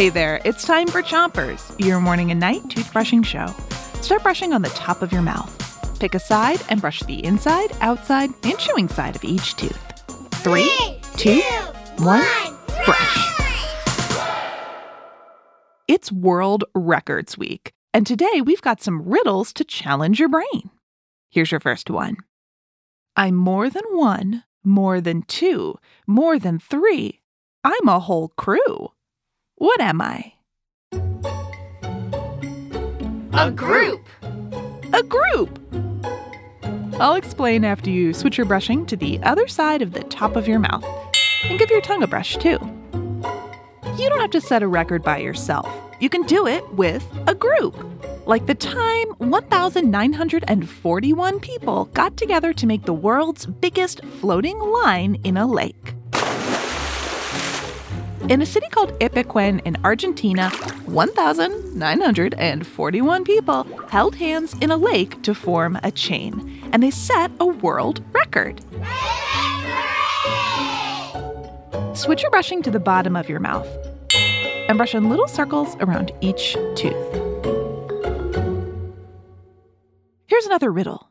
Hey there, it's time for Chompers, your morning and night toothbrushing show. Start brushing on the top of your mouth. Pick a side and brush the inside, outside, and chewing side of each tooth. Three, two, one, brush. It's World Records Week, and today we've got some riddles to challenge your brain. Here's your first one I'm more than one, more than two, more than three. I'm a whole crew. What am I? A group. A group! I'll explain after you switch your brushing to the other side of the top of your mouth. And give your tongue a brush too. You don't have to set a record by yourself. You can do it with a group. Like the time 1,941 people got together to make the world's biggest floating line in a lake. In a city called Epecuén in Argentina, 1,941 people held hands in a lake to form a chain, and they set a world record. Switch your brushing to the bottom of your mouth and brush in little circles around each tooth. Here's another riddle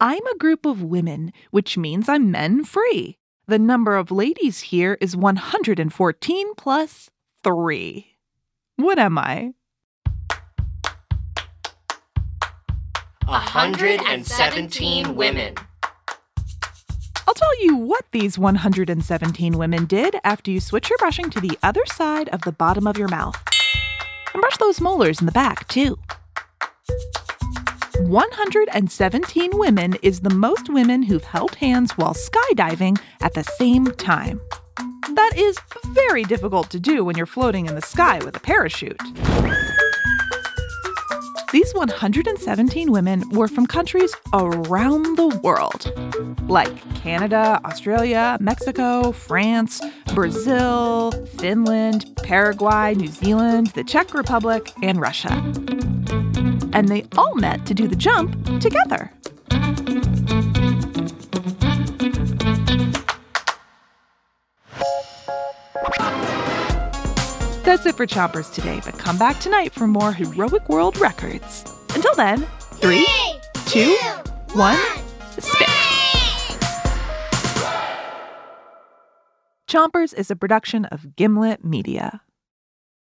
I'm a group of women, which means I'm men free. The number of ladies here is 114 plus 3. What am I? 117 women. I'll tell you what these 117 women did after you switch your brushing to the other side of the bottom of your mouth. And brush those molars in the back, too. 117 women is the most women who've held hands while skydiving at the same time. That is very difficult to do when you're floating in the sky with a parachute. These 117 women were from countries around the world, like Canada, Australia, Mexico, France, Brazil, Finland, Paraguay, New Zealand, the Czech Republic, and Russia. And they all met to do the jump together. That's it for Chompers today, but come back tonight for more heroic world records. Until then, three, two, one, spit. Chompers is a production of Gimlet Media.